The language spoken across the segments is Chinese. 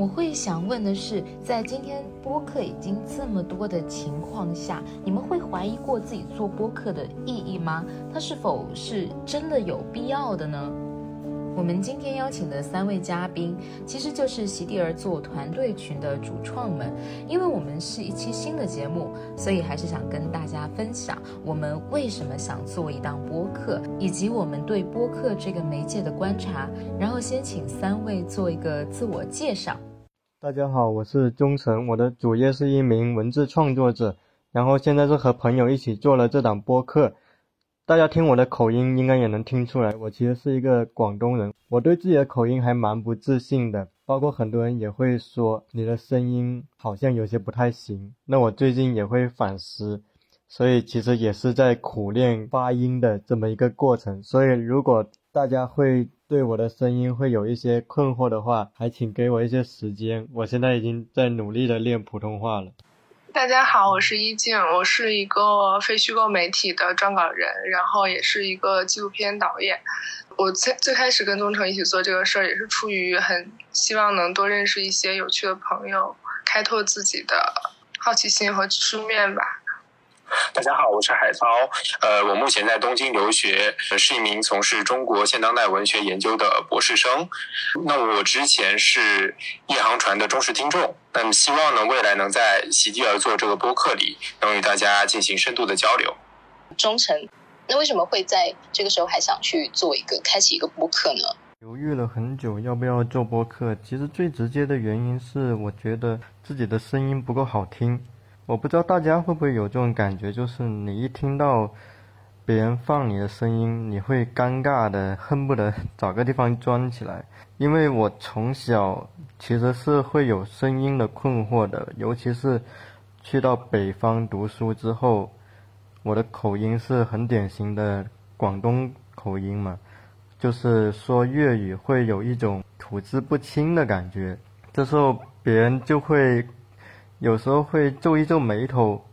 我会想问的是，在今天播客已经这么多的情况下，你们会怀疑过自己做播客的意义吗？它是否是真的有必要的呢？我们今天邀请的三位嘉宾，其实就是席地而坐团队群的主创们。因为我们是一期新的节目，所以还是想跟大家分享我们为什么想做一档播客，以及我们对播客这个媒介的观察。然后先请三位做一个自我介绍。大家好，我是钟诚，我的主业是一名文字创作者，然后现在是和朋友一起做了这档播客。大家听我的口音，应该也能听出来，我其实是一个广东人。我对自己的口音还蛮不自信的，包括很多人也会说你的声音好像有些不太行。那我最近也会反思，所以其实也是在苦练发音的这么一个过程。所以如果大家会对我的声音会有一些困惑的话，还请给我一些时间。我现在已经在努力的练普通话了。大家好，我是一静，我是一个非虚构媒体的撰稿人，然后也是一个纪录片导演。我最最开始跟宗成一起做这个事儿，也是出于很希望能多认识一些有趣的朋友，开拓自己的好奇心和书面吧。大家好，我是海涛。呃，我目前在东京留学，是一名从事中国现当代文学研究的博士生。那我之前是一航船的忠实听众，那么希望呢，未来能在席地而坐这个播客里，能与大家进行深度的交流。忠诚，那为什么会在这个时候还想去做一个开启一个播客呢？犹豫了很久，要不要做播客？其实最直接的原因是，我觉得自己的声音不够好听。我不知道大家会不会有这种感觉，就是你一听到别人放你的声音，你会尴尬的，恨不得 找个地方钻起来。因为我从小其实是会有声音的困惑的，尤其是去到北方读书之后，我的口音是很典型的广东口音嘛，就是说粤语会有一种吐字不清的感觉，这时候别人就会。有时候会皱一皱眉头，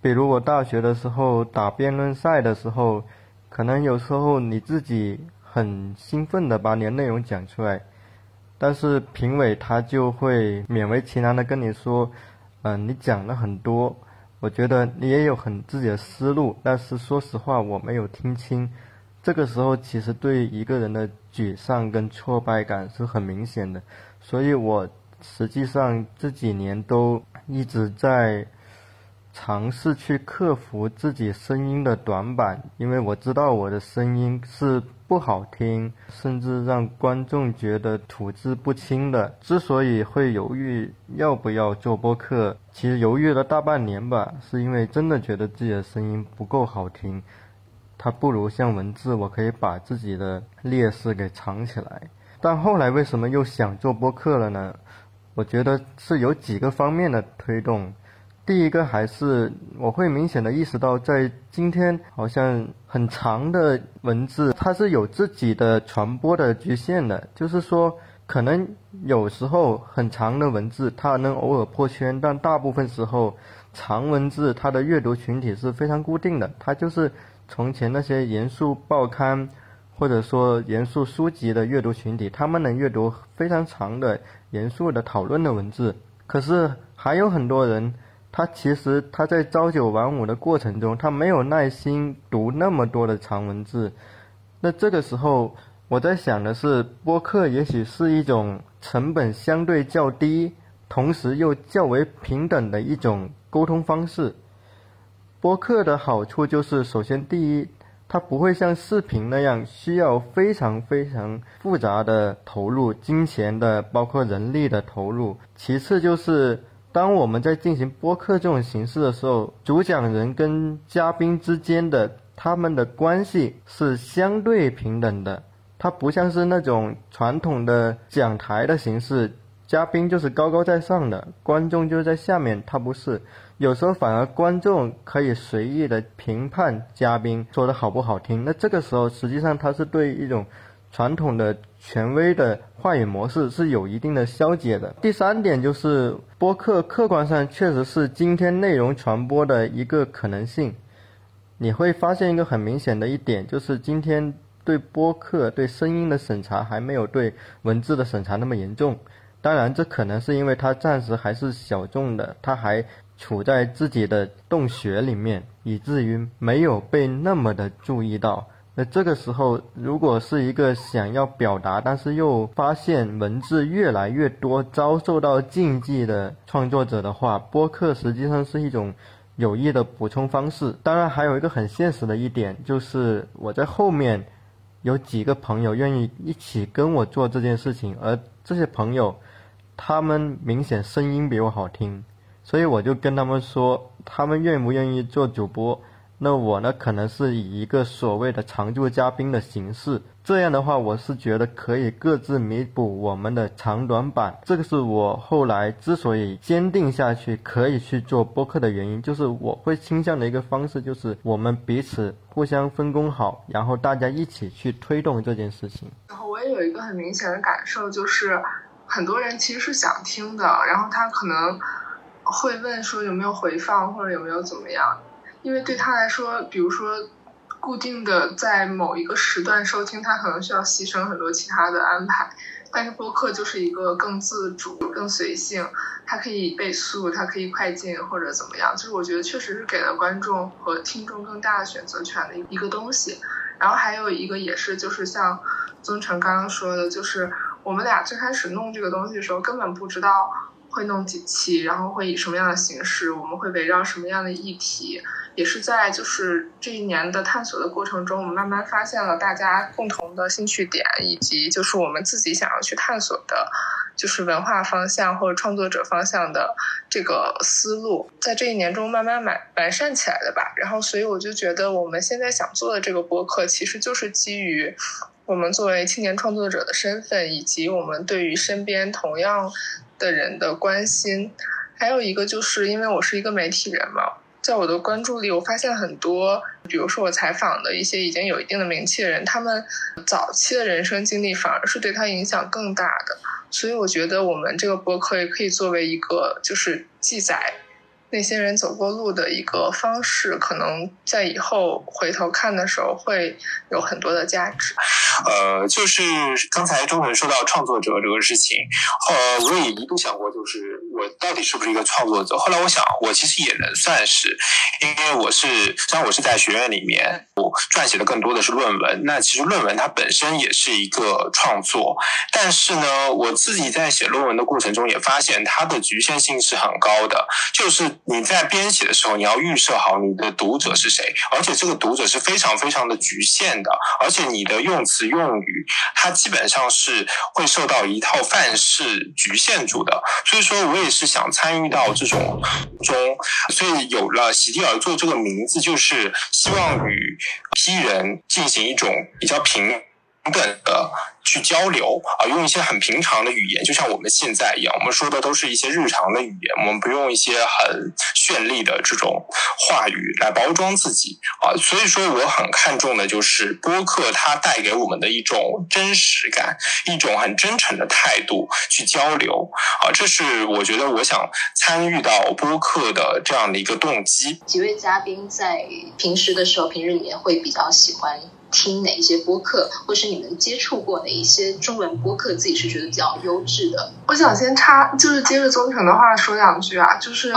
比如我大学的时候打辩论赛的时候，可能有时候你自己很兴奋的把你的内容讲出来，但是评委他就会勉为其难的跟你说，嗯，你讲了很多，我觉得你也有很自己的思路，但是说实话我没有听清。这个时候其实对一个人的沮丧跟挫败感是很明显的，所以我。实际上这几年都一直在尝试去克服自己声音的短板，因为我知道我的声音是不好听，甚至让观众觉得吐字不清的。之所以会犹豫要不要做播客，其实犹豫了大半年吧，是因为真的觉得自己的声音不够好听，它不如像文字，我可以把自己的劣势给藏起来。但后来为什么又想做播客了呢？我觉得是有几个方面的推动，第一个还是我会明显的意识到，在今天好像很长的文字，它是有自己的传播的局限的，就是说，可能有时候很长的文字它能偶尔破圈，但大部分时候长文字它的阅读群体是非常固定的，它就是从前那些严肃报刊。或者说严肃书籍的阅读群体，他们能阅读非常长的严肃的讨论的文字。可是还有很多人，他其实他在朝九晚五的过程中，他没有耐心读那么多的长文字。那这个时候，我在想的是，播客也许是一种成本相对较低，同时又较为平等的一种沟通方式。播客的好处就是，首先第一。它不会像视频那样需要非常非常复杂的投入金钱的，包括人力的投入。其次就是，当我们在进行播客这种形式的时候，主讲人跟嘉宾之间的他们的关系是相对平等的。它不像是那种传统的讲台的形式，嘉宾就是高高在上的，观众就是在下面。它不是。有时候反而观众可以随意的评判嘉宾说的好不好听，那这个时候实际上他是对一种传统的权威的话语模式是有一定的消解的。第三点就是播客客观上确实是今天内容传播的一个可能性。你会发现一个很明显的一点，就是今天对播客对声音的审查还没有对文字的审查那么严重。当然，这可能是因为它暂时还是小众的，它还处在自己的洞穴里面，以至于没有被那么的注意到。那这个时候，如果是一个想要表达，但是又发现文字越来越多遭受到禁忌的创作者的话，播客实际上是一种有益的补充方式。当然，还有一个很现实的一点，就是我在后面有几个朋友愿意一起跟我做这件事情，而这些朋友，他们明显声音比我好听，所以我就跟他们说，他们愿不愿意做主播。那我呢，可能是以一个所谓的常驻嘉宾的形式，这样的话，我是觉得可以各自弥补我们的长短板。这个是我后来之所以坚定下去可以去做播客的原因，就是我会倾向的一个方式，就是我们彼此互相分工好，然后大家一起去推动这件事情。然后我也有一个很明显的感受，就是很多人其实是想听的，然后他可能会问说有没有回放或者有没有怎么样。因为对他来说，比如说固定的在某一个时段收听，他可能需要牺牲很多其他的安排。但是播客就是一个更自主、更随性，它可以倍速，它可以快进或者怎么样。就是我觉得确实是给了观众和听众更大的选择权的一个东西。然后还有一个也是，就是像宗成刚刚说的，就是我们俩最开始弄这个东西的时候，根本不知道会弄几期，然后会以什么样的形式，我们会围绕什么样的议题。也是在就是这一年的探索的过程中，我们慢慢发现了大家共同的兴趣点，以及就是我们自己想要去探索的，就是文化方向或者创作者方向的这个思路，在这一年中慢慢完完善起来的吧。然后，所以我就觉得我们现在想做的这个播客，其实就是基于我们作为青年创作者的身份，以及我们对于身边同样的人的关心。还有一个就是因为我是一个媒体人嘛。在我的关注里，我发现很多，比如说我采访的一些已经有一定的名气的人，他们早期的人生经历反而是对他影响更大的。所以我觉得我们这个博客也可以作为一个，就是记载。那些人走过路的一个方式，可能在以后回头看的时候会有很多的价值。呃，就是刚才钟文说到创作者这个事情，呃，我也一度想过，就是我到底是不是一个创作者？后来我想，我其实也能算是，因为我是虽然我是在学院里面，我撰写的更多的是论文。那其实论文它本身也是一个创作，但是呢，我自己在写论文的过程中也发现它的局限性是很高的，就是。你在编写的时候，你要预设好你的读者是谁，而且这个读者是非常非常的局限的，而且你的用词用语，它基本上是会受到一套范式局限住的。所以说我也是想参与到这种中，所以有了席地而坐这个名字，就是希望与批人进行一种比较平等的。去交流啊，用一些很平常的语言，就像我们现在一样，我们说的都是一些日常的语言，我们不用一些很绚丽的这种话语来包装自己啊。所以说，我很看重的就是播客它带给我们的一种真实感，一种很真诚的态度去交流啊。这是我觉得我想参与到播客的这样的一个动机。几位嘉宾在平时的时候，平日里面会比较喜欢。听哪一些播客，或是你们接触过哪一些中文播客，自己是觉得比较优质的？我想先插，就是接着宗成的话说两句啊，就是，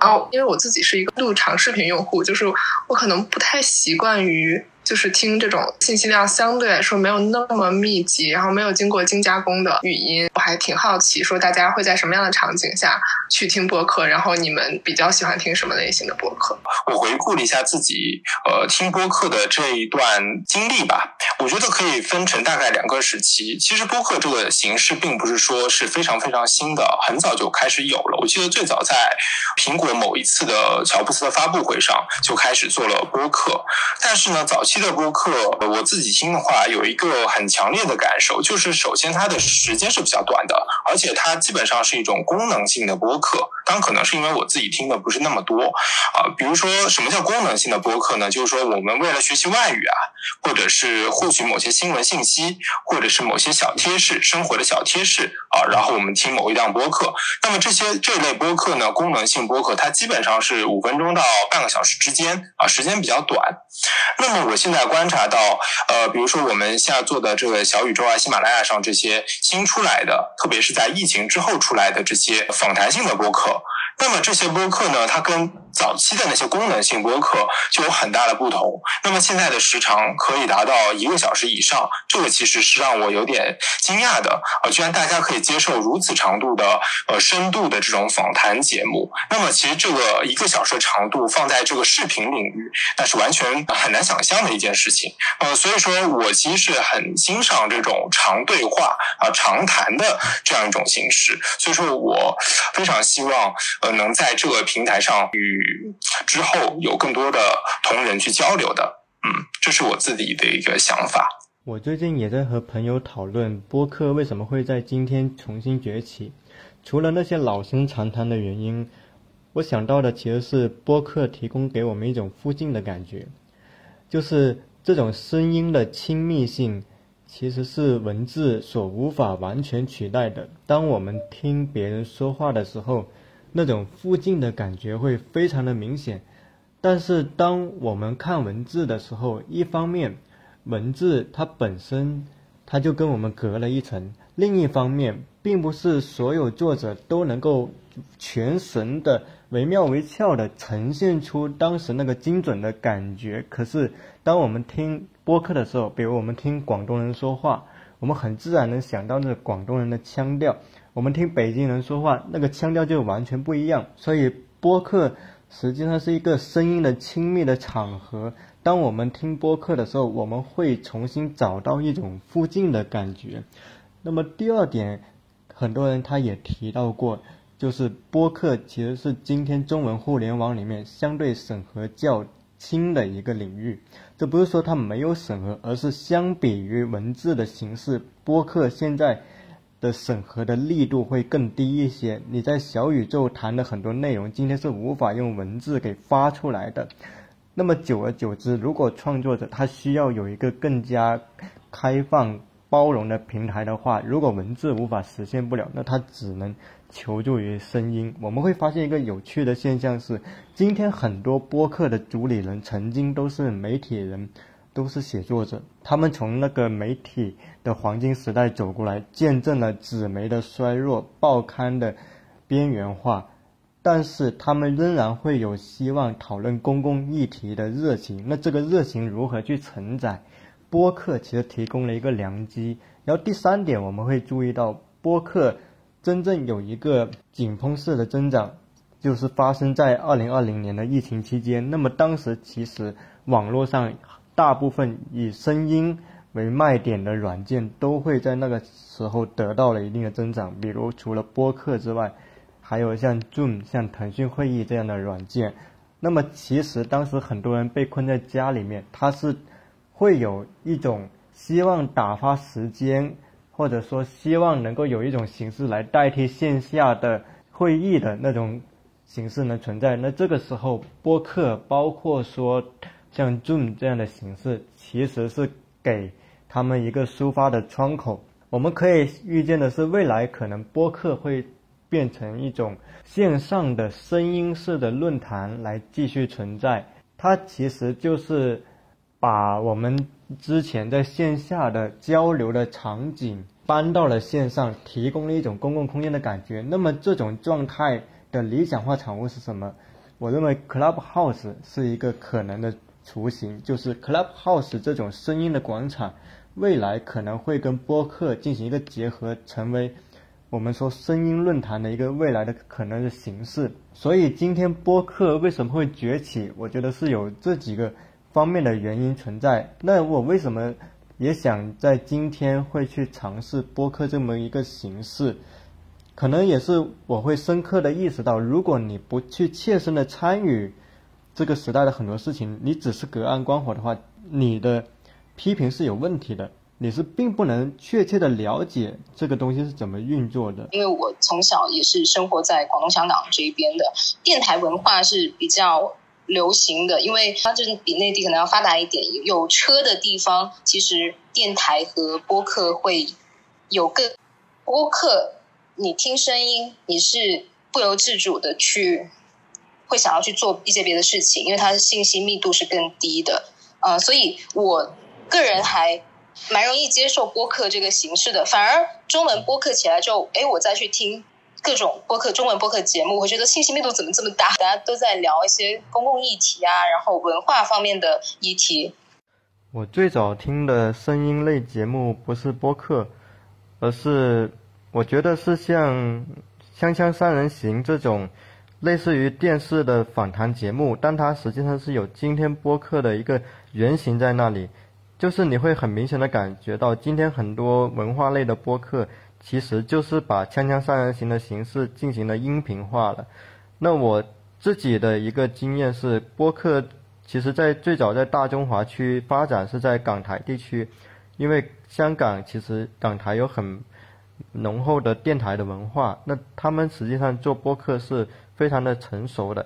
哦，因为我自己是一个录长视频用户，就是我可能不太习惯于。就是听这种信息量相对来说没有那么密集，然后没有经过精加工的语音，我还挺好奇，说大家会在什么样的场景下去听播客？然后你们比较喜欢听什么类型的播客？我回顾了一下自己呃听播客的这一段经历吧，我觉得可以分成大概两个时期。其实播客这个形式并不是说是非常非常新的，很早就开始有了。我记得最早在苹果某一次的乔布斯的发布会上就开始做了播客，但是呢，早。期的播客，我自己听的话，有一个很强烈的感受，就是首先它的时间是比较短的，而且它基本上是一种功能性的播客。当可能是因为我自己听的不是那么多啊。比如说，什么叫功能性的播客呢？就是说，我们为了学习外语啊，或者是获取某些新闻信息，或者是某些小贴士、生活的小贴士啊，然后我们听某一档播客。那么这些这类播客呢，功能性播客，它基本上是五分钟到半个小时之间啊，时间比较短。那么我现在观察到，呃，比如说我们现在做的这个小宇宙啊、喜马拉雅上这些新出来的，特别是在疫情之后出来的这些访谈性的播客，那么这些播客呢，它跟早期的那些功能性播客就有很大的不同。那么现在的时长可以达到一个小时以上，这个其实是让我有点惊讶的啊！居然大家可以接受如此长度的呃深度的这种访谈节目。那么其实这个一个小时的长度放在这个视频领域，那是完全很难想象的一件事情。呃，所以说我其实是很欣赏这种长对话啊、长谈的这样一种形式。所以说我非常希望呃能在这个平台上与之后有更多的同仁去交流的，嗯，这是我自己的一个想法。我最近也在和朋友讨论播客为什么会在今天重新崛起。除了那些老生常谈的原因，我想到的其实是播客提供给我们一种附近的感觉，就是这种声音的亲密性，其实是文字所无法完全取代的。当我们听别人说话的时候，那种附近的感觉会非常的明显，但是当我们看文字的时候，一方面文字它本身它就跟我们隔了一层，另一方面，并不是所有作者都能够全神的惟妙惟肖的呈现出当时那个精准的感觉。可是当我们听播客的时候，比如我们听广东人说话，我们很自然能想到那广东人的腔调。我们听北京人说话，那个腔调就完全不一样。所以播客实际上是一个声音的亲密的场合。当我们听播客的时候，我们会重新找到一种附近的感觉。那么第二点，很多人他也提到过，就是播客其实是今天中文互联网里面相对审核较轻的一个领域。这不是说它没有审核，而是相比于文字的形式，播客现在。的审核的力度会更低一些。你在小宇宙谈的很多内容，今天是无法用文字给发出来的。那么久而久之，如果创作者他需要有一个更加开放包容的平台的话，如果文字无法实现不了，那他只能求助于声音。我们会发现一个有趣的现象是，今天很多播客的主理人曾经都是媒体人。都是写作者，他们从那个媒体的黄金时代走过来，见证了纸媒的衰弱、报刊的边缘化，但是他们仍然会有希望讨论公共议题的热情。那这个热情如何去承载？播客其实提供了一个良机。然后第三点，我们会注意到播客真正有一个井喷式的增长，就是发生在二零二零年的疫情期间。那么当时其实网络上。大部分以声音为卖点的软件都会在那个时候得到了一定的增长，比如除了播客之外，还有像 Zoom、像腾讯会议这样的软件。那么其实当时很多人被困在家里面，他是会有一种希望打发时间，或者说希望能够有一种形式来代替线下的会议的那种形式呢存在。那这个时候播客包括说。像 Zoom 这样的形式，其实是给他们一个抒发的窗口。我们可以预见的是，未来可能播客会变成一种线上的声音式的论坛来继续存在。它其实就是把我们之前在线下的交流的场景搬到了线上，提供了一种公共空间的感觉。那么这种状态的理想化产物是什么？我认为 Clubhouse 是一个可能的。雏形就是 Clubhouse 这种声音的广场，未来可能会跟播客进行一个结合，成为我们说声音论坛的一个未来的可能的形式。所以今天播客为什么会崛起？我觉得是有这几个方面的原因存在。那我为什么也想在今天会去尝试播客这么一个形式？可能也是我会深刻的意识到，如果你不去切身的参与。这个时代的很多事情，你只是隔岸观火的话，你的批评是有问题的。你是并不能确切的了解这个东西是怎么运作的。因为我从小也是生活在广东、香港这一边的，电台文化是比较流行的，因为它就是比内地可能要发达一点。有车的地方，其实电台和播客会有更播客，你听声音，你是不由自主的去会想要去做一些别的事情，因为它的信息密度是更低的。呃，所以我个人还。蛮容易接受播客这个形式的，反而中文播客起来之后，哎，我再去听各种播客、中文播客节目，我觉得信息密度怎么这么大？大家都在聊一些公共议题啊，然后文化方面的议题。我最早听的声音类节目不是播客，而是我觉得是像《锵锵三人行》这种类似于电视的访谈节目，但它实际上是有今天播客的一个原型在那里。就是你会很明显的感觉到，今天很多文化类的播客，其实就是把《锵锵三人行》的形式进行了音频化了。那我自己的一个经验是，播客其实在最早在大中华区发展是在港台地区，因为香港其实港台有很浓厚的电台的文化，那他们实际上做播客是非常的成熟的。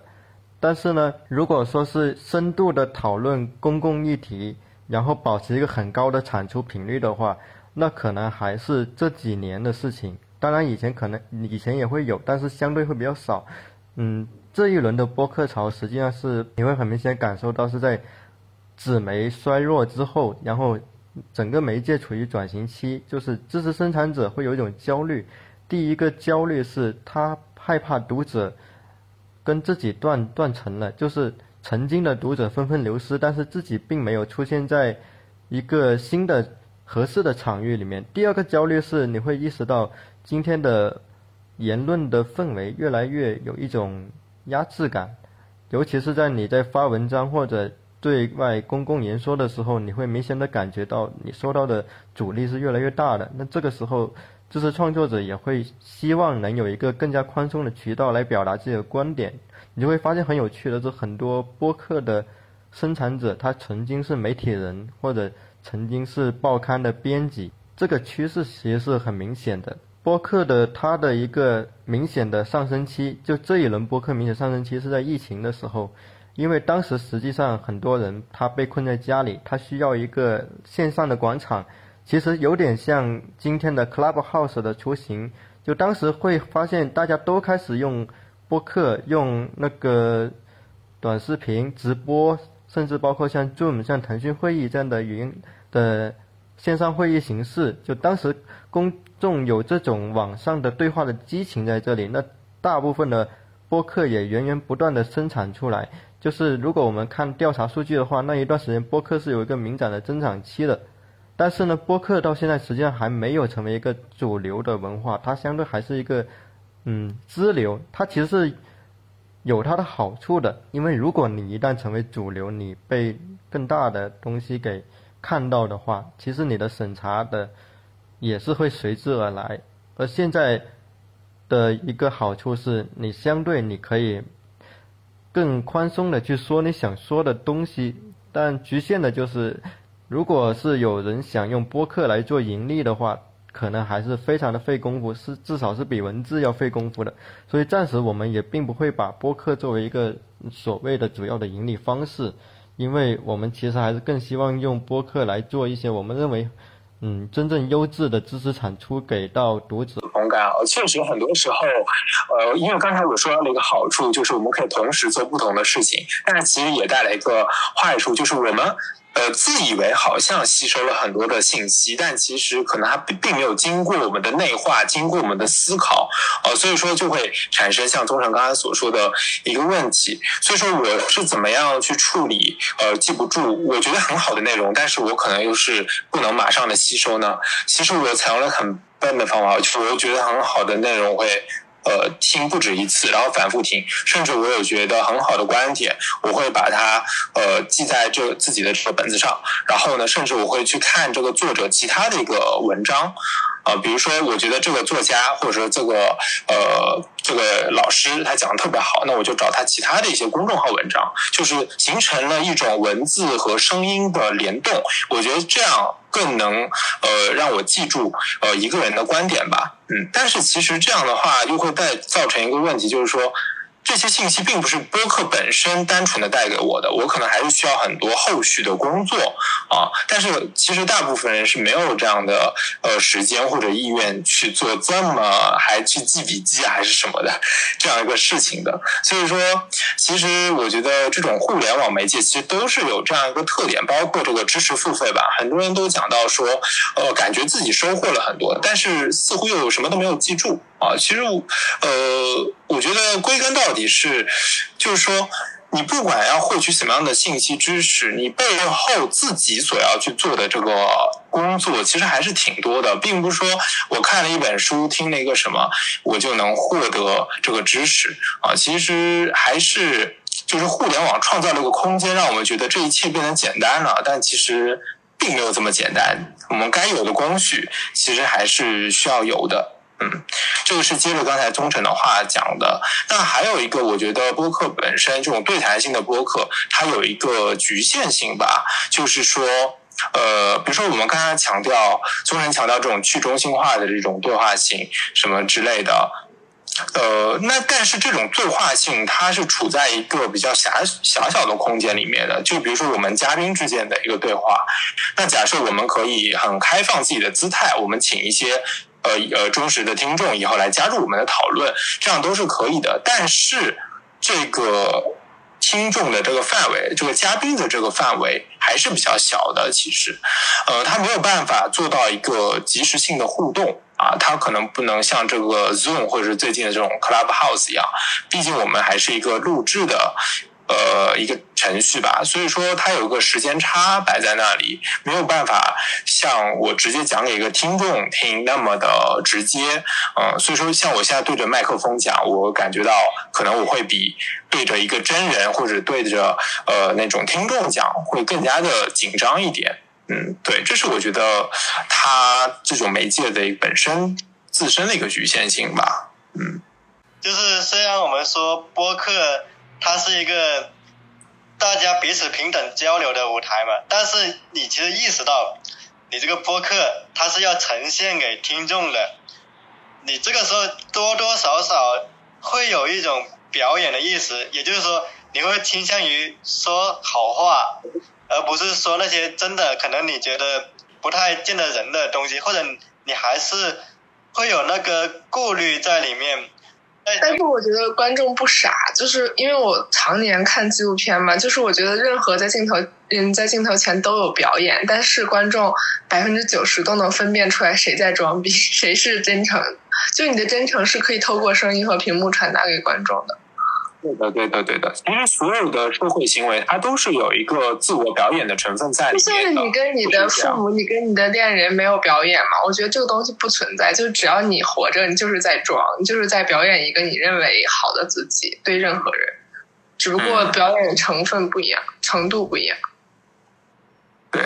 但是呢，如果说是深度的讨论公共议题，然后保持一个很高的产出频率的话，那可能还是这几年的事情。当然，以前可能以前也会有，但是相对会比较少。嗯，这一轮的播客潮实际上是你会很明显感受到是在纸媒衰弱之后，然后整个媒介处于转型期，就是知识生产者会有一种焦虑。第一个焦虑是他害怕读者跟自己断断层了，就是。曾经的读者纷纷流失，但是自己并没有出现在一个新的合适的场域里面。第二个焦虑是，你会意识到今天的言论的氛围越来越有一种压制感，尤其是在你在发文章或者对外公共言说的时候，你会明显的感觉到你收到的阻力是越来越大的。那这个时候，知识创作者也会希望能有一个更加宽松的渠道来表达自己的观点。你就会发现很有趣的是，很多播客的生产者，他曾经是媒体人或者曾经是报刊的编辑，这个趋势其实是很明显的。播客的它的一个明显的上升期，就这一轮播客明显上升期是在疫情的时候，因为当时实际上很多人他被困在家里，他需要一个线上的广场，其实有点像今天的 Clubhouse 的雏形，就当时会发现大家都开始用。播客用那个短视频直播，甚至包括像 Zoom、像腾讯会议这样的语音的线上会议形式，就当时公众有这种网上的对话的激情在这里，那大部分的播客也源源不断的生产出来。就是如果我们看调查数据的话，那一段时间播客是有一个明显的增长期的。但是呢，播客到现在实际上还没有成为一个主流的文化，它相对还是一个。嗯，支流它其实是有它的好处的，因为如果你一旦成为主流，你被更大的东西给看到的话，其实你的审查的也是会随之而来。而现在的一个好处是你相对你可以更宽松的去说你想说的东西，但局限的就是，如果是有人想用播客来做盈利的话。可能还是非常的费功夫，是至少是比文字要费功夫的，所以暂时我们也并不会把播客作为一个所谓的主要的盈利方式，因为我们其实还是更希望用播客来做一些我们认为，嗯，真正优质的知识产出给到读者。同感啊，确实很多时候，呃，因为刚才我说到了一个好处，就是我们可以同时做不同的事情，但是其实也带来一个坏处，就是我们。呃，自以为好像吸收了很多的信息，但其实可能它并并没有经过我们的内化，经过我们的思考，呃，所以说就会产生像宗成刚才所说的一个问题。所以说我是怎么样去处理呃记不住我觉得很好的内容，但是我可能又是不能马上的吸收呢？其实我采用了很笨的方法，就是我觉得很好的内容会。呃，听不止一次，然后反复听，甚至我有觉得很好的观点，我会把它呃记在这自己的这个本子上，然后呢，甚至我会去看这个作者其他的一个文章，啊，比如说，我觉得这个作家或者说这个呃这个老师他讲的特别好，那我就找他其他的一些公众号文章，就是形成了一种文字和声音的联动。我觉得这样更能呃让我记住呃一个人的观点吧。嗯，但是其实这样的话又会带造成一个问题，就是说。这些信息并不是播客本身单纯的带给我的，我可能还是需要很多后续的工作啊。但是其实大部分人是没有这样的呃时间或者意愿去做这么还去记笔记啊还是什么的这样一个事情的。所以说，其实我觉得这种互联网媒介其实都是有这样一个特点，包括这个知识付费吧。很多人都讲到说，呃，感觉自己收获了很多，但是似乎又什么都没有记住。啊，其实我，呃，我觉得归根到底是，就是说，你不管要获取什么样的信息知识，你背后自己所要去做的这个工作，其实还是挺多的，并不是说我看了一本书，听了一个什么，我就能获得这个知识啊。其实还是就是互联网创造了一个空间，让我们觉得这一切变得简单了，但其实并没有这么简单。我们该有的工序，其实还是需要有的。嗯，这个是接着刚才宗臣的话讲的。那还有一个，我觉得播客本身这种对谈性的播客，它有一个局限性吧，就是说，呃，比如说我们刚才强调，宗臣强调这种去中心化的这种对话性什么之类的，呃，那但是这种对话性它是处在一个比较狭狭小的空间里面的，就比如说我们嘉宾之间的一个对话，那假设我们可以很开放自己的姿态，我们请一些。呃呃，忠实的听众以后来加入我们的讨论，这样都是可以的。但是这个听众的这个范围，这个嘉宾的这个范围还是比较小的。其实，呃，他没有办法做到一个及时性的互动啊，他可能不能像这个 Zoom 或者是最近的这种 Clubhouse 一样，毕竟我们还是一个录制的。呃，一个程序吧，所以说它有个时间差摆在那里，没有办法像我直接讲给一个听众听那么的直接，嗯，所以说像我现在对着麦克风讲，我感觉到可能我会比对着一个真人或者对着呃那种听众讲会更加的紧张一点，嗯，对，这是我觉得它这种媒介的本身自身的一个局限性吧，嗯，就是虽然我们说播客。它是一个大家彼此平等交流的舞台嘛，但是你其实意识到，你这个播客它是要呈现给听众的，你这个时候多多少少会有一种表演的意思，也就是说你会倾向于说好话，而不是说那些真的可能你觉得不太见得人的东西，或者你还是会有那个顾虑在里面。但是我觉得观众不傻，就是因为我常年看纪录片嘛，就是我觉得任何在镜头嗯在镜头前都有表演，但是观众百分之九十都能分辨出来谁在装逼，谁是真诚。就你的真诚是可以透过声音和屏幕传达给观众的。对的，对的，对的。其实所有的社会行为，它都是有一个自我表演的成分在里面的。就是你跟你的父母，你跟你的恋人没有表演嘛？我觉得这个东西不存在。就只要你活着，你就是在装，你就是在表演一个你认为好的自己，对任何人。只不过表演成分不一样，程度不一样。对，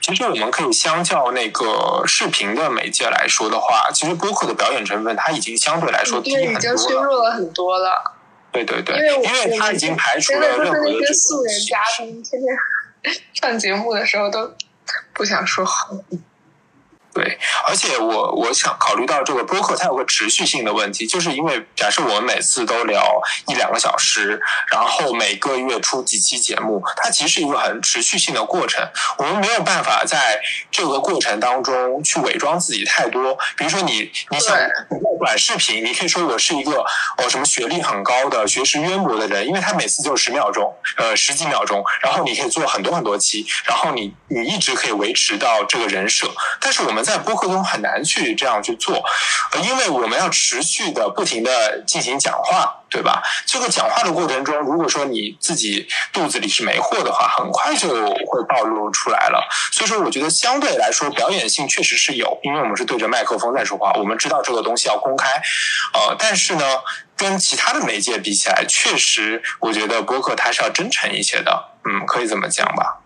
其实我们可以相较那个视频的媒介来说的话，其实播客的表演成分它已经相对来说低很多了。已经削弱了很多了。对对对，因为因为他已经排除了任何的那些素人嘉宾，天天 上节目的时候都不想说话。对，而且我我想考虑到这个播客，它有个持续性的问题，就是因为假设我们每次都聊一两个小时，然后每个月出几期节目，它其实是一个很持续性的过程。我们没有办法在这个过程当中去伪装自己太多。比如说你你想短视频，你可以说我是一个哦什么学历很高的、学识渊博的人，因为他每次就十秒钟，呃十几秒钟，然后你可以做很多很多期，然后你你一直可以维持到这个人设。但是我们在播客中很难去这样去做，因为我们要持续的不停的进行讲话，对吧？这个讲话的过程中，如果说你自己肚子里是没货的话，很快就会暴露出来了。所以说，我觉得相对来说表演性确实是有，因为我们是对着麦克风在说话，我们知道这个东西要公开，呃，但是呢，跟其他的媒介比起来，确实我觉得播客它是要真诚一些的，嗯，可以这么讲吧。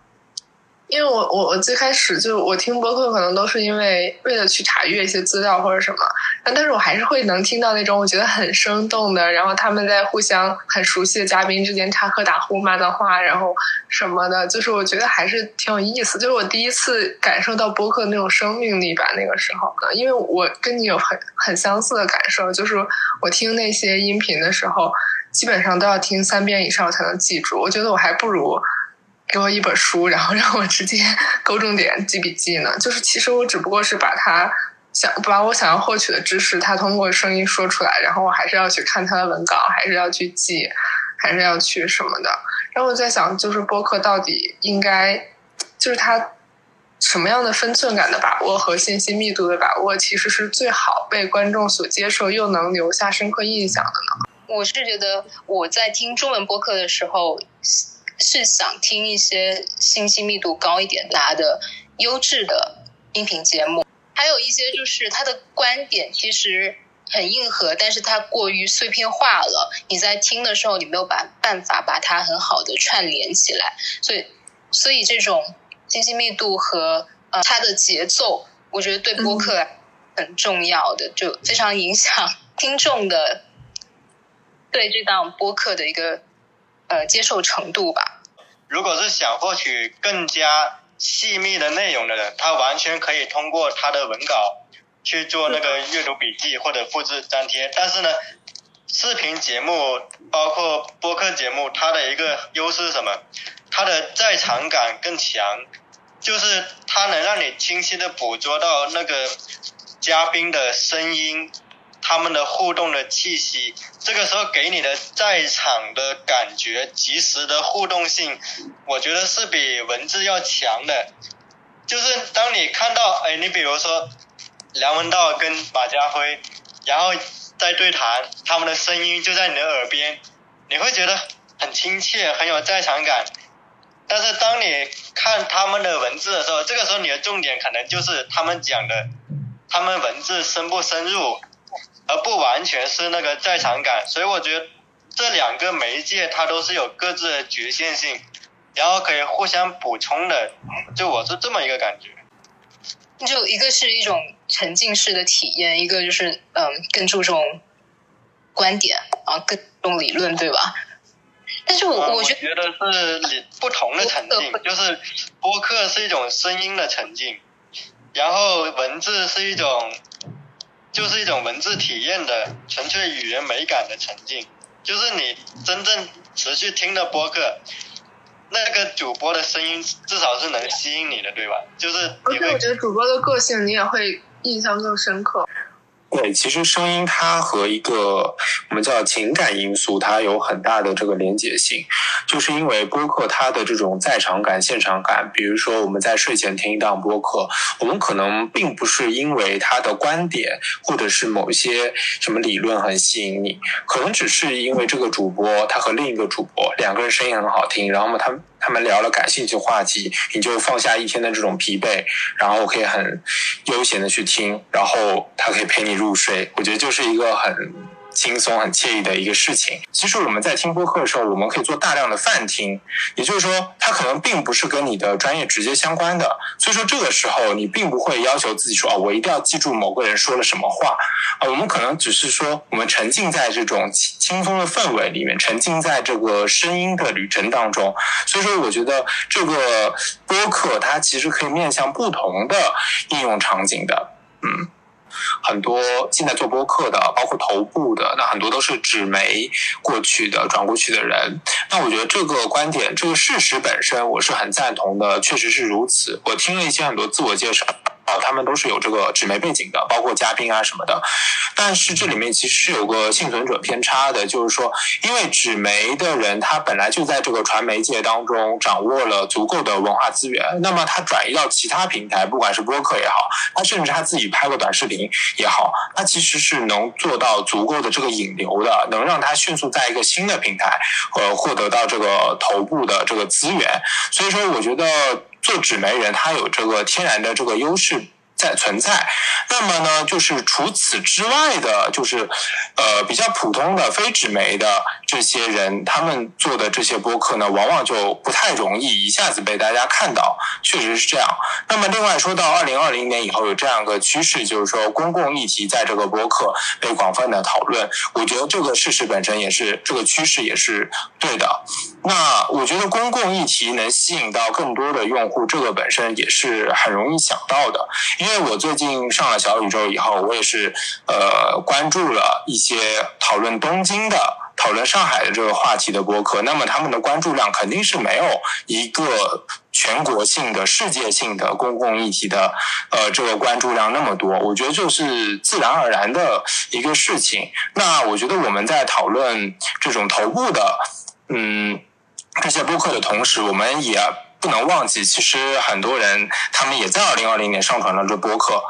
因为我我我最开始就我听播客可能都是因为为了去查阅一些资料或者什么，但是我还是会能听到那种我觉得很生动的，然后他们在互相很熟悉的嘉宾之间插科打诨、骂脏话，然后什么的，就是我觉得还是挺有意思。就是我第一次感受到播客那种生命力吧，那个时候，因为我跟你有很很相似的感受，就是我听那些音频的时候，基本上都要听三遍以上才能记住。我觉得我还不如。给我一本书，然后让我直接 勾重点记笔记呢。就是其实我只不过是把它想把我想要获取的知识，它通过声音说出来，然后我还是要去看它的文稿，还是要去记，还是要去什么的。然后我在想，就是播客到底应该就是它什么样的分寸感的把握和信息密度的把握，其实是最好被观众所接受，又能留下深刻印象的呢？我是觉得我在听中文播客的时候。是想听一些信息密度高一点的优质的音频节目，还有一些就是他的观点其实很硬核，但是它过于碎片化了。你在听的时候，你没有把办法把它很好的串联起来，所以所以这种信息密度和呃它的节奏，我觉得对播客很重要的，就非常影响听众的对这档播客的一个。呃，接受程度吧。如果是想获取更加细密的内容的人，他完全可以通过他的文稿去做那个阅读笔记或者复制粘贴。但是呢，视频节目包括播客节目，它的一个优势是什么？它的在场感更强，就是它能让你清晰的捕捉到那个嘉宾的声音。他们的互动的气息，这个时候给你的在场的感觉，及时的互动性，我觉得是比文字要强的。就是当你看到，哎，你比如说梁文道跟马家辉，然后在对谈，他们的声音就在你的耳边，你会觉得很亲切，很有在场感。但是当你看他们的文字的时候，这个时候你的重点可能就是他们讲的，他们文字深不深入。而不完全是那个在场感，所以我觉得这两个媒介它都是有各自的局限性，然后可以互相补充的，就我是这么一个感觉。就一个是一种沉浸式的体验，一个就是嗯更注重观点啊，更注重理论，对吧？但是我我觉得是不同的沉浸，就是播客是一种声音的沉浸，然后文字是一种。就是一种文字体验的纯粹语言美感的沉浸，就是你真正持续听的播客，那个主播的声音至少是能吸引你的，对吧？就是，而且我觉得主播的个性你也会印象更深刻。对，其实声音它和一个我们叫情感因素，它有很大的这个连结性，就是因为播客它的这种在场感、现场感，比如说我们在睡前听一档播客，我们可能并不是因为他的观点或者是某些什么理论很吸引你，可能只是因为这个主播他和另一个主播两个人声音很好听，然后嘛他。他们聊了感兴趣话题，你就放下一天的这种疲惫，然后可以很悠闲的去听，然后他可以陪你入睡。我觉得就是一个很。轻松很惬意的一个事情。其实我们在听播客的时候，我们可以做大量的泛听，也就是说，它可能并不是跟你的专业直接相关的。所以说，这个时候你并不会要求自己说啊，我一定要记住某个人说了什么话啊。我们可能只是说，我们沉浸在这种轻松的氛围里面，沉浸在这个声音的旅程当中。所以说，我觉得这个播客它其实可以面向不同的应用场景的，嗯。很多现在做播客的，包括头部的，那很多都是纸媒过去的转过去的人。那我觉得这个观点，这个事实本身，我是很赞同的，确实是如此。我听了一些很多自我介绍。啊，他们都是有这个纸媒背景的，包括嘉宾啊什么的。但是这里面其实是有个幸存者偏差的，就是说，因为纸媒的人他本来就在这个传媒界当中掌握了足够的文化资源，那么他转移到其他平台，不管是播客也好，他甚至他自己拍个短视频也好，他其实是能做到足够的这个引流的，能让他迅速在一个新的平台呃获得到这个头部的这个资源。所以说，我觉得。做纸媒人，他有这个天然的这个优势。在存在。那么呢，就是除此之外的，就是呃比较普通的非纸媒的这些人，他们做的这些播客呢，往往就不太容易一下子被大家看到，确实是这样。那么另外说到二零二零年以后有这样一个趋势，就是说公共议题在这个播客被广泛的讨论，我觉得这个事实本身也是这个趋势也是对的。那我觉得公共议题能吸引到更多的用户，这个本身也是很容易想到的。因为我最近上了小宇宙以后，我也是呃关注了一些讨论东京的、讨论上海的这个话题的播客，那么他们的关注量肯定是没有一个全国性的、世界性的公共议题的呃这个关注量那么多。我觉得就是自然而然的一个事情。那我觉得我们在讨论这种头部的嗯这些播客的同时，我们也不能忘记，其实很多人他们也在二零二零年上传了这播客，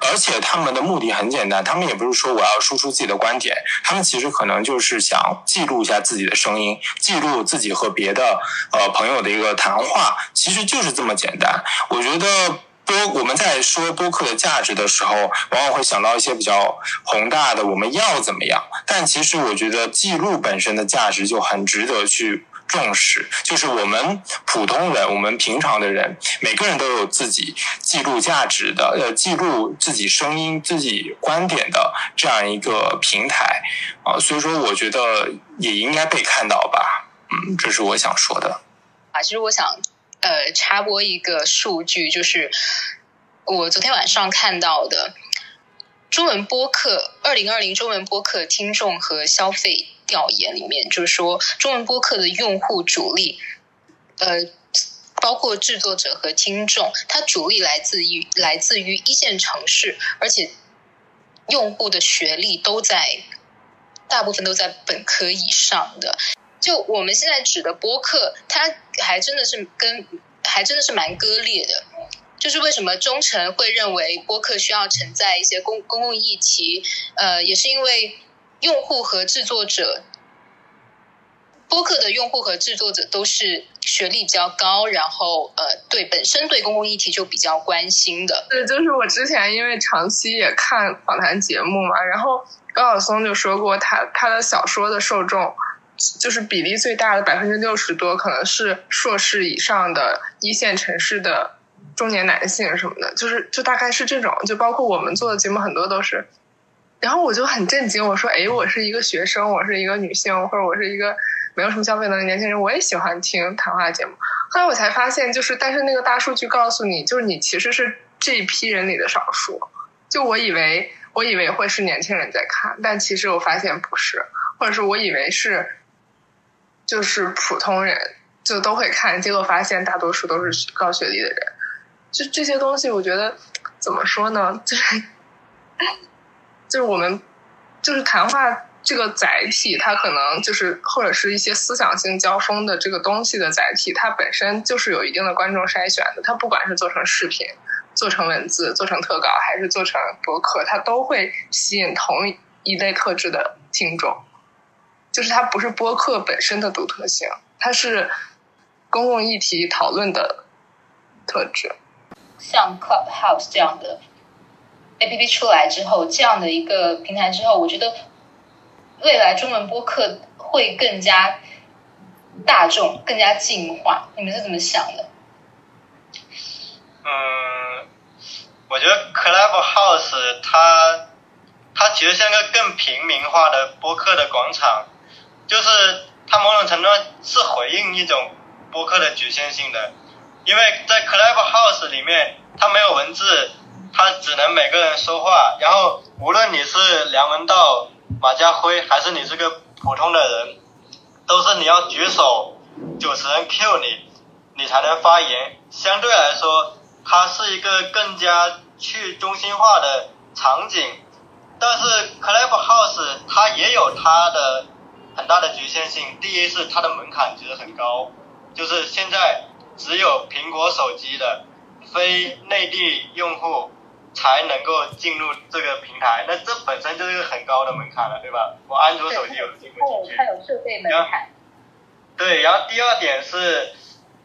而且他们的目的很简单，他们也不是说我要输出自己的观点，他们其实可能就是想记录一下自己的声音，记录自己和别的呃朋友的一个谈话，其实就是这么简单。我觉得播我们在说播客的价值的时候，往往会想到一些比较宏大的我们要怎么样，但其实我觉得记录本身的价值就很值得去。重视就是我们普通人，我们平常的人，每个人都有自己记录价值的，呃，记录自己声音、自己观点的这样一个平台啊，所以说我觉得也应该被看到吧，嗯，这是我想说的。啊，其实我想呃插播一个数据，就是我昨天晚上看到的中文播客二零二零中文播客听众和消费。调研里面就是说，中文播客的用户主力，呃，包括制作者和听众，它主力来自于来自于一线城市，而且用户的学历都在，大部分都在本科以上的。就我们现在指的播客，它还真的是跟还真的是蛮割裂的。就是为什么中诚会认为播客需要承载一些公公共议题，呃，也是因为。用户和制作者，播客的用户和制作者都是学历比较高，然后呃，对本身对公共议题就比较关心的。对，就是我之前因为长期也看访谈节目嘛，然后高晓松就说过，他他的小说的受众就是比例最大的百分之六十多，可能是硕士以上的一线城市的中年男性什么的，就是就大概是这种，就包括我们做的节目很多都是。然后我就很震惊，我说：“哎，我是一个学生，我是一个女性，或者我是一个没有什么消费能力年轻人，我也喜欢听谈话节目。”后来我才发现，就是但是那个大数据告诉你，就是你其实是这一批人里的少数。就我以为，我以为会是年轻人在看，但其实我发现不是，或者是我以为是，就是普通人就都会看，结果发现大多数都是高学历的人。就这些东西，我觉得怎么说呢？就是。就是我们，就是谈话这个载体，它可能就是或者是一些思想性交锋的这个东西的载体，它本身就是有一定的观众筛选的。它不管是做成视频、做成文字、做成特稿，还是做成博客，它都会吸引同一类特质的听众。就是它不是播客本身的独特性，它是公共议题讨论的特质。像 Clubhouse 这样的。A P P 出来之后，这样的一个平台之后，我觉得未来中文播客会更加大众、更加进化。你们是怎么想的？嗯，我觉得 Clubhouse 它它其实像个更平民化的播客的广场，就是它某种程度是回应一种播客的局限性的，因为在 Clubhouse 里面它没有文字。他只能每个人说话，然后无论你是梁文道、马家辉，还是你是个普通的人，都是你要举手，主持人 Q 你，你才能发言。相对来说，它是一个更加去中心化的场景。但是 Clubhouse 它也有它的很大的局限性。第一是它的门槛其实很高，就是现在只有苹果手机的非内地用户。才能够进入这个平台，那这本身就是一个很高的门槛了，对吧？我安卓手机有进不进去？它有设备门槛。对，然后第二点是，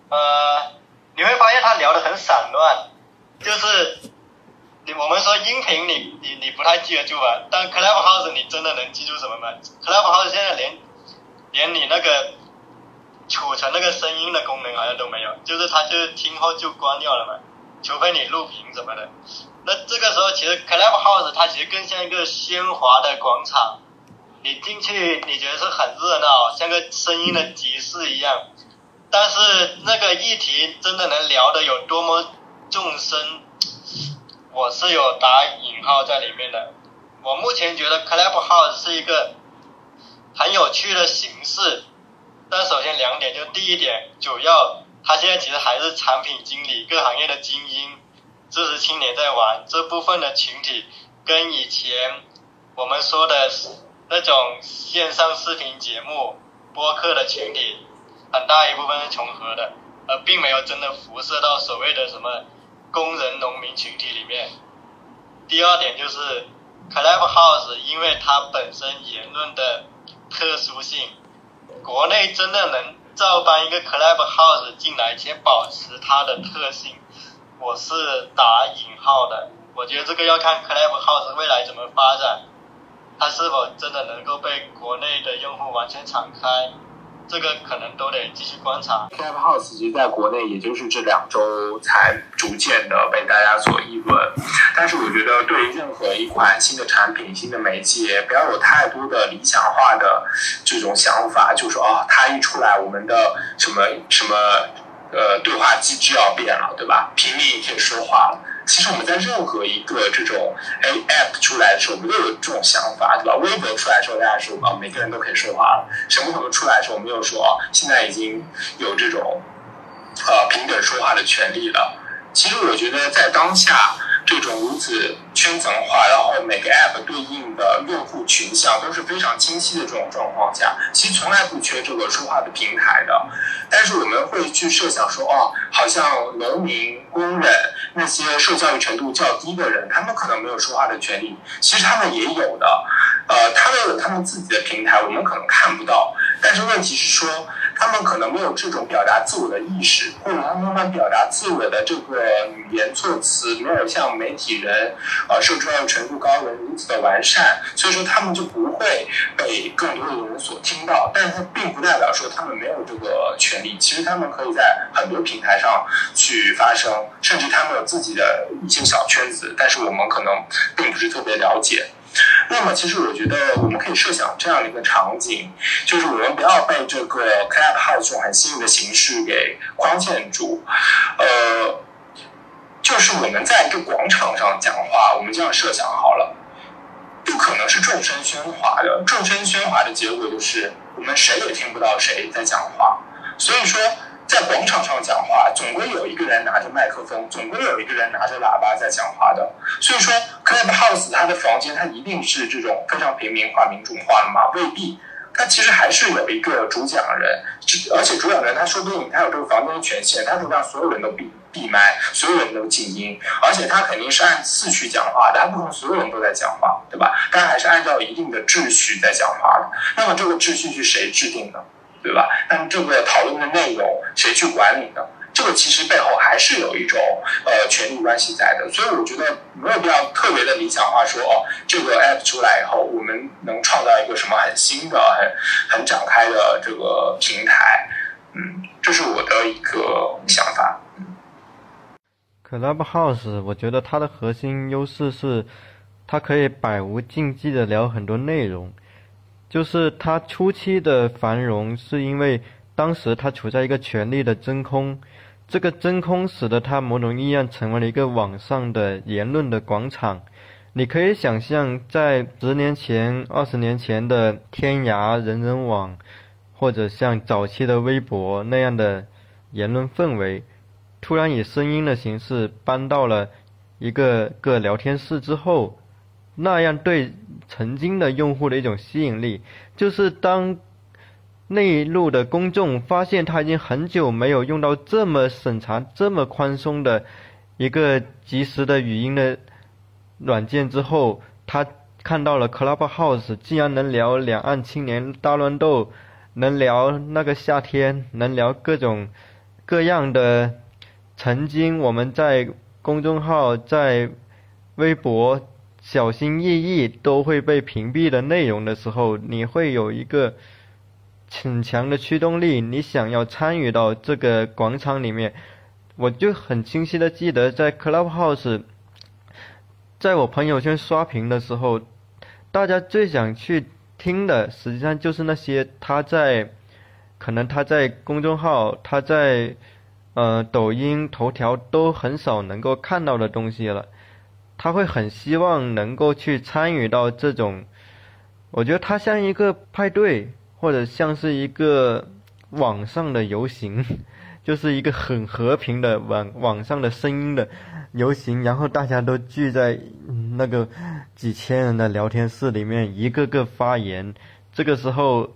呃，你会发现他聊的很散乱，就是你我们说音频你你你不太记得住吧？但 Clubhouse 你真的能记住什么吗？Clubhouse 现在连连你那个储存那个声音的功能好像都没有，就是它就是听后就关掉了嘛，除非你录屏什么的。那这个时候其实 Clubhouse 它其实更像一个喧哗的广场，你进去你觉得是很热闹，像个声音的集市一样，但是那个议题真的能聊的有多么众生？我是有打引号在里面的。我目前觉得 Clubhouse 是一个很有趣的形式，但首先两点，就第一点，主要它现在其实还是产品经理、各行业的精英、知识青年在玩这部分的群体，跟以前我们说的那种线上视频节目、播客的群体，很大一部分是重合的，而并没有真的辐射到所谓的什么。工人、农民群体里面，第二点就是 Clubhouse，因为它本身言论的特殊性，国内真的能照搬一个 Clubhouse 进来且保持它的特性，我是打引号的。我觉得这个要看 Clubhouse 未来怎么发展，它是否真的能够被国内的用户完全敞开。这个可能都得继续观察。Clubhouse 其实在国内也就是这两周才逐渐的被大家所议论，但是我觉得对于任何一款新的产品、新的媒介，不要有太多的理想化的这种想法，就说哦，它一出来，我们的什么什么呃对话机制要变了，对吧？平民也可以说话了。其实我们在任何一个这种 A App 出来的时候，我们都有这种想法，对吧？微博出来的时候，大家说啊，每个人都可以说话了。什么什么出来的时候，我们又说啊，现在已经有这种呃平等说话的权利了。其实我觉得在当下。这种如此圈层化，然后每个 app 对应的用户群像都是非常清晰的这种状况下，其实从来不缺这个说话的平台的。但是我们会去设想说，哦，好像农民、工人那些受教育程度较低的人，他们可能没有说话的权利。其实他们也有的，呃，他们有他们自己的平台，我们可能看不到。但是问题是说。他们可能没有这种表达自我的意识，或者他们表达自我的这个语言措辞没有像媒体人，呃，受教育程度高人如此的完善，所以说他们就不会被更多的人所听到。但是并不代表说他们没有这个权利，其实他们可以在很多平台上去发声，甚至他们有自己的一些小圈子，但是我们可能并不是特别了解。那么，其实我觉得我们可以设想这样的一个场景，就是我们不要被这个 Clubhouse 这种很新颖的形式给框限住。呃，就是我们在一个广场上讲话，我们这样设想好了，不可能是众声喧哗的。众声喧哗的结果就是我们谁也听不到谁在讲话。所以说。在广场上讲话，总归有一个人拿着麦克风，总归有一个人拿着喇叭在讲话的。所以说，Clubhouse 它的房间，它一定是这种非常平民化、民主化的吗？未必，它其实还是有一个主讲人，而且主讲人他说不定他有这个房间的权限，他可以让所有人都闭闭麦，所有人都静音，而且他肯定是按次序讲话的，他不可能所有人都在讲话，对吧？但还是按照一定的秩序在讲话的。那么这个秩序是谁制定的？对吧？那么这个讨论的内容谁去管理呢？这个其实背后还是有一种呃权力关系在的。所以我觉得没有必要特别的理想化说哦，这个 app 出来以后，我们能创造一个什么很新的、很很展开的这个平台。嗯，这是我的一个想法。Clubhouse，我觉得它的核心优势是，它可以百无禁忌的聊很多内容。就是它初期的繁荣，是因为当时它处在一个权力的真空，这个真空使得它某种意义上成为了一个网上的言论的广场。你可以想象，在十年前、二十年前的天涯、人人网，或者像早期的微博那样的言论氛围，突然以声音的形式搬到了一个个聊天室之后。那样对曾经的用户的一种吸引力，就是当内陆的公众发现他已经很久没有用到这么审查、这么宽松的一个即时的语音的软件之后，他看到了 Clubhouse 竟然能聊两岸青年大乱斗，能聊那个夏天，能聊各种各样的曾经我们在公众号在。微博小心翼翼都会被屏蔽的内容的时候，你会有一个很强的驱动力，你想要参与到这个广场里面。我就很清晰的记得，在 Clubhouse，在我朋友圈刷屏的时候，大家最想去听的，实际上就是那些他在，可能他在公众号，他在呃抖音、头条都很少能够看到的东西了。他会很希望能够去参与到这种，我觉得他像一个派对，或者像是一个网上的游行。就是一个很和平的网网上的声音的游行，然后大家都聚在那个几千人的聊天室里面，一个个发言。这个时候，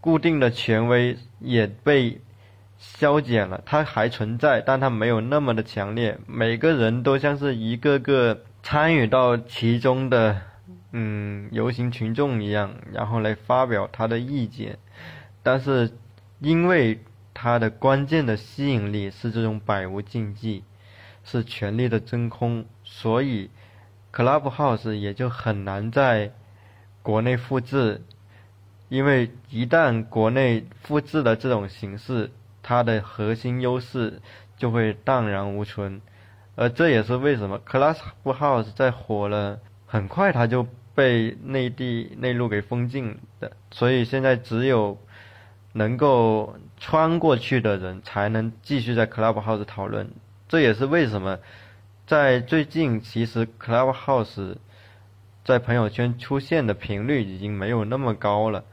固定的权威也被消减了，它还存在，但它没有那么的强烈。每个人都像是一个个参与到其中的嗯游行群众一样，然后来发表他的意见。但是因为它的关键的吸引力是这种百无禁忌，是权力的真空，所以 Clubhouse 也就很难在国内复制，因为一旦国内复制了这种形式，它的核心优势就会荡然无存，而这也是为什么 Clubhouse 在火了，很快它就被内地内陆给封禁的，所以现在只有。能够穿过去的人才能继续在 Clubhouse 讨论，这也是为什么在最近其实 Clubhouse 在朋友圈出现的频率已经没有那么高了。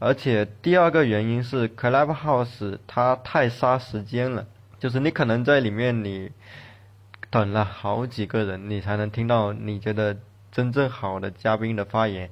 而且第二个原因是 Clubhouse 它太杀时间了，就是你可能在里面你等了好几个人，你才能听到你觉得真正好的嘉宾的发言。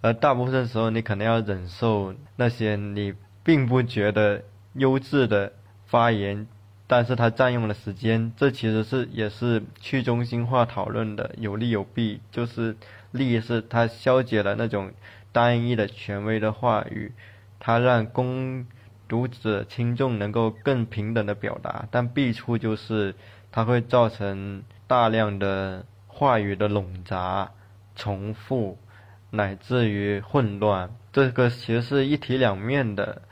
而大部分时候，你可能要忍受那些你并不觉得优质的发言，但是它占用了时间。这其实是也是去中心化讨论的有利有弊。就是利是它消解了那种单一的权威的话语，它让公读者听众能够更平等的表达。但弊处就是它会造成大量的话语的冗杂、重复。乃至于混乱，这个其实是一体两面的。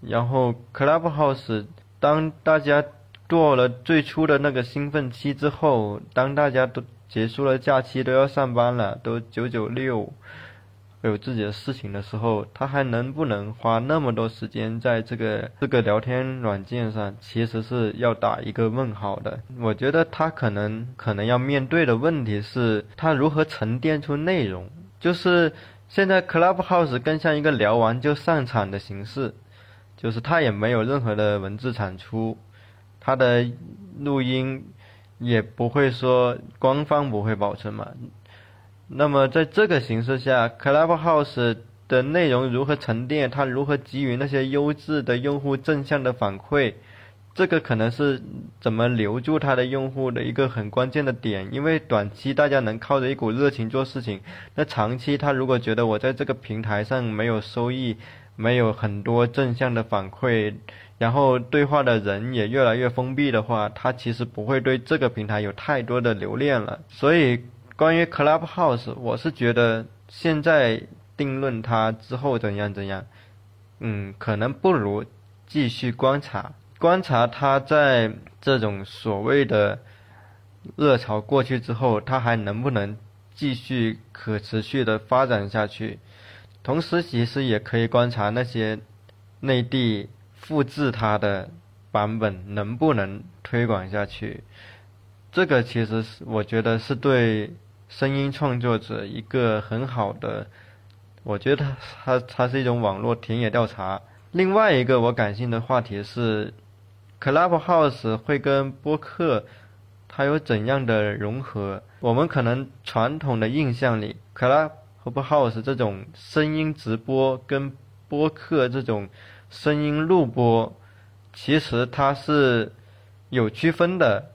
然后，Clubhouse 当大家过了最初的那个兴奋期之后，当大家都结束了假期都要上班了，都九九六，有自己的事情的时候，他还能不能花那么多时间在这个这个聊天软件上？其实是要打一个问号的。我觉得他可能可能要面对的问题是，他如何沉淀出内容。就是现在，Clubhouse 更像一个聊完就上场的形式，就是它也没有任何的文字产出，它的录音也不会说官方不会保存嘛。那么在这个形式下，Clubhouse 的内容如何沉淀？它如何给予那些优质的用户正向的反馈？这个可能是怎么留住它的用户的一个很关键的点，因为短期大家能靠着一股热情做事情，那长期他如果觉得我在这个平台上没有收益，没有很多正向的反馈，然后对话的人也越来越封闭的话，他其实不会对这个平台有太多的留恋了。所以关于 Clubhouse，我是觉得现在定论它之后怎样怎样，嗯，可能不如继续观察。观察它在这种所谓的热潮过去之后，它还能不能继续可持续的发展下去？同时，其实也可以观察那些内地复制它的版本能不能推广下去。这个其实是我觉得是对声音创作者一个很好的，我觉得它它是一种网络田野调查。另外一个我感兴趣的话题是。Clubhouse 会跟播客它有怎样的融合？我们可能传统的印象里，Clubhouse 这种声音直播跟播客这种声音录播，其实它是有区分的。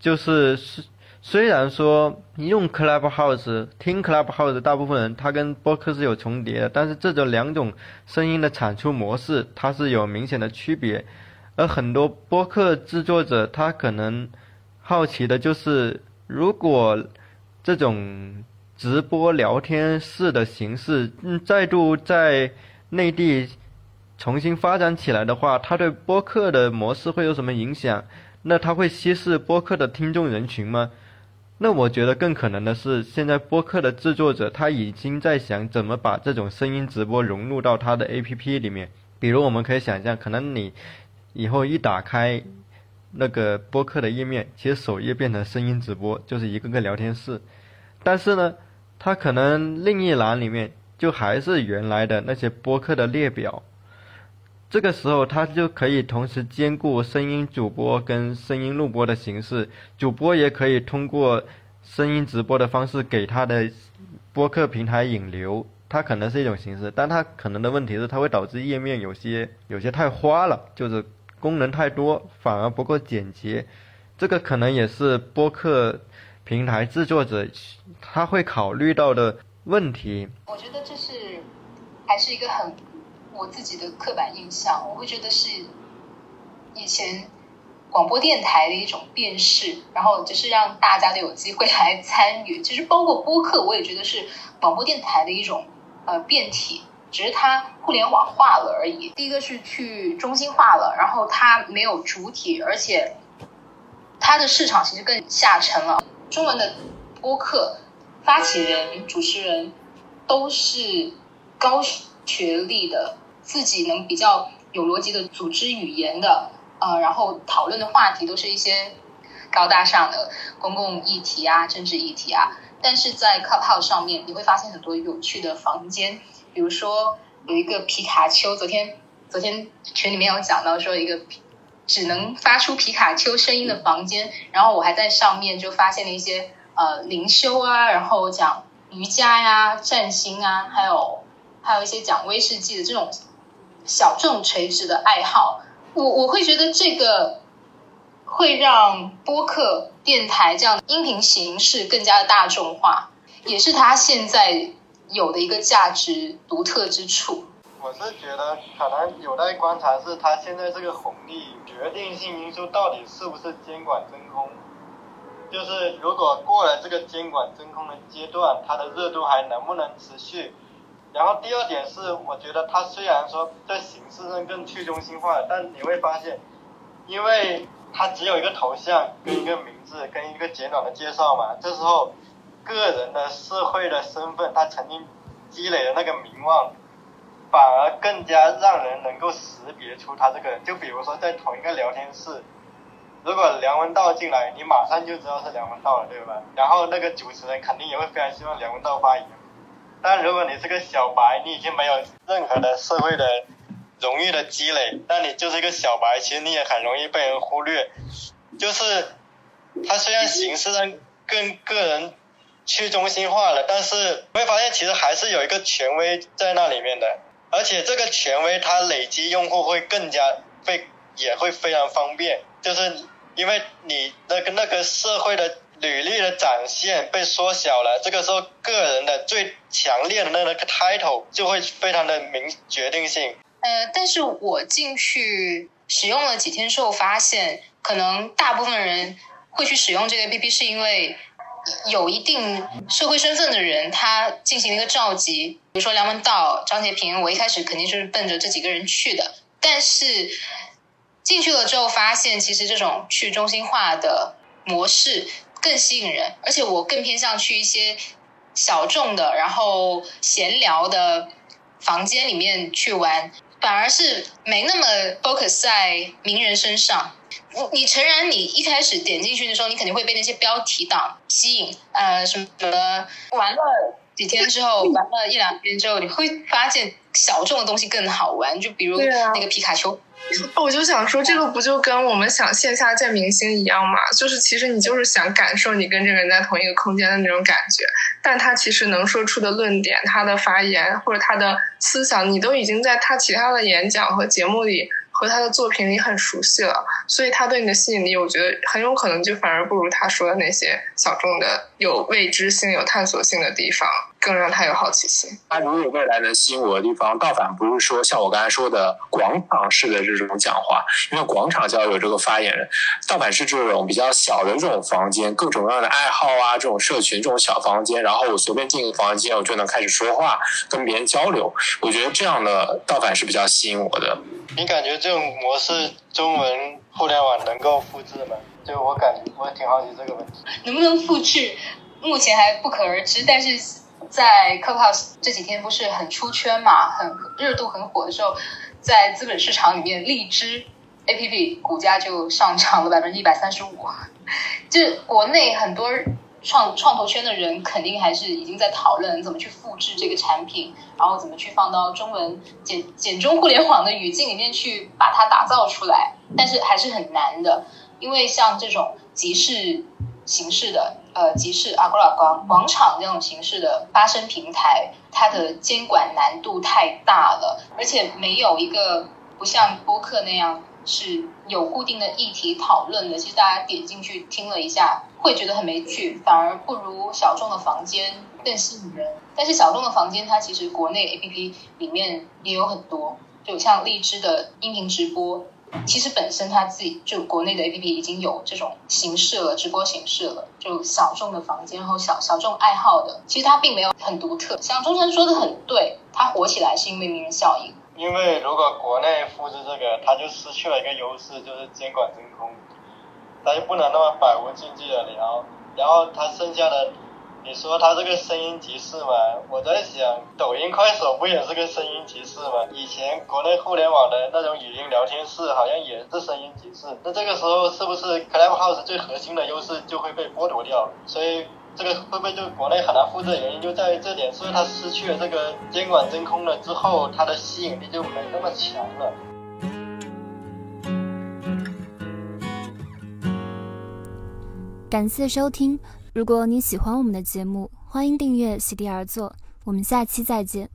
就是是虽然说用 Clubhouse 听 Clubhouse 大部分人他跟播客是有重叠的，但是这种两种声音的产出模式它是有明显的区别。而很多播客制作者，他可能好奇的就是，如果这种直播聊天室的形式，嗯，再度在内地重新发展起来的话，它对播客的模式会有什么影响？那它会稀释播客的听众人群吗？那我觉得更可能的是，现在播客的制作者他已经在想怎么把这种声音直播融入到他的 APP 里面。比如，我们可以想象，可能你以后一打开那个播客的页面，其实首页变成声音直播，就是一个个聊天室。但是呢，它可能另一栏里面就还是原来的那些播客的列表。这个时候，它就可以同时兼顾声音主播跟声音录播的形式，主播也可以通过声音直播的方式给他的播客平台引流，它可能是一种形式，但它可能的问题是，它会导致页面有些有些太花了，就是功能太多，反而不够简洁。这个可能也是播客平台制作者他会考虑到的问题。我觉得这是还是一个很。我自己的刻板印象，我会觉得是以前广播电台的一种辨识，然后就是让大家都有机会来参与。其实包括播客，我也觉得是广播电台的一种呃变体，只是它互联网化了而已。第一个是去中心化了，然后它没有主体，而且它的市场其实更下沉了。中文的播客发起人、主持人都是高学历的。自己能比较有逻辑的组织语言的，呃，然后讨论的话题都是一些高大上的公共议题啊、政治议题啊。但是在 Clubhouse 上面，你会发现很多有趣的房间，比如说有一个皮卡丘，昨天昨天群里面有讲到说一个只能发出皮卡丘声音的房间，然后我还在上面就发现了一些呃灵修啊，然后讲瑜伽呀、占星啊，还有还有一些讲威士忌的这种。小众垂直的爱好，我我会觉得这个会让播客电台这样的音频形式更加的大众化，也是它现在有的一个价值独特之处。我是觉得可能有待观察，是它现在这个红利决定性因素到底是不是监管真空？就是如果过了这个监管真空的阶段，它的热度还能不能持续？然后第二点是，我觉得它虽然说在形式上更去中心化，但你会发现，因为它只有一个头像跟一个名字跟一个简短的介绍嘛，这时候个人的社会的身份，他曾经积累的那个名望，反而更加让人能够识别出他这个人。就比如说在同一个聊天室，如果梁文道进来，你马上就知道是梁文道了，对吧？然后那个主持人肯定也会非常希望梁文道发言。但如果你是个小白，你已经没有任何的社会的荣誉的积累，那你就是一个小白，其实你也很容易被人忽略。就是它虽然形式上更个人去中心化了，但是会发现其实还是有一个权威在那里面的，而且这个权威它累积用户会更加会也会非常方便，就是因为你那个那个社会的。履历的展现被缩小了，这个时候个人的最强烈的那个 title 就会非常的明决定性。呃，但是我进去使用了几天之后，发现可能大部分人会去使用这个 APP，是因为有一定社会身份的人他进行了一个召集，比如说梁文道、张杰平，我一开始肯定就是奔着这几个人去的。但是进去了之后，发现其实这种去中心化的模式。更吸引人，而且我更偏向去一些小众的，然后闲聊的房间里面去玩，反而是没那么 focus 在名人身上。你你诚然，你一开始点进去的时候，你肯定会被那些标题党吸引，呃，什么玩了几天之后，玩了一两天之后，你会发现小众的东西更好玩，就比如那个皮卡丘。我就想说，这个不就跟我们想线下见明星一样嘛？就是其实你就是想感受你跟这个人在同一个空间的那种感觉，但他其实能说出的论点、他的发言或者他的思想，你都已经在他其他的演讲和节目里和他的作品里很熟悉了，所以他对你的吸引力，我觉得很有可能就反而不如他说的那些小众的、有未知性、有探索性的地方。更让他有好奇心。他如果未来能吸引我的地方，倒反不是说像我刚才说的广场式的这种讲话，因为广场就要有这个发言人，倒反是这种比较小的这种房间，各种各样的爱好啊，这种社群这种小房间，然后我随便进一个房间，我就能开始说话，跟别人交流。我觉得这样的倒反是比较吸引我的。你感觉这种模式中文互联网能够复制吗？就我感觉，我也挺好奇这个问题，能不能复制，目前还不可而知，但是。在 Clubhouse 这几天不是很出圈嘛，很热度很火的时候，在资本市场里面，荔枝 APP 股价就上涨了百分之一百三十五。就国内很多创创投圈的人，肯定还是已经在讨论怎么去复制这个产品，然后怎么去放到中文简简中互联网的语境里面去把它打造出来，但是还是很难的，因为像这种集市形式的。呃，集市阿古拉广广场这种形式的发声平台，它的监管难度太大了，而且没有一个不像播客那样是有固定的议题讨论的。其实大家点进去听了一下，会觉得很没趣，反而不如小众的房间更吸引人。但是小众的房间，它其实国内 A P P 里面也有很多，就像荔枝的音频直播。其实本身它自己就国内的 A P P 已经有这种形式了，直播形式了，就小众的房间，然后小小众爱好的，其实它并没有很独特。像钟晨说的很对，它火起来是因为名人效应。因为如果国内复制这个，它就失去了一个优势，就是监管真空，它就不能那么百无禁忌的聊，然后它剩下的。你说它这个声音提示嘛？我在想，抖音、快手不也是个声音提示吗？以前国内互联网的那种语音聊天室好像也是声音提示。那这个时候是不是 Clubhouse 最核心的优势就会被剥夺掉？所以这个会不会就国内很难复制的原因就在于这点？所以它失去了这个监管真空了之后，它的吸引力就没那么强了。感谢收听。如果你喜欢我们的节目，欢迎订阅席地而坐。我们下期再见。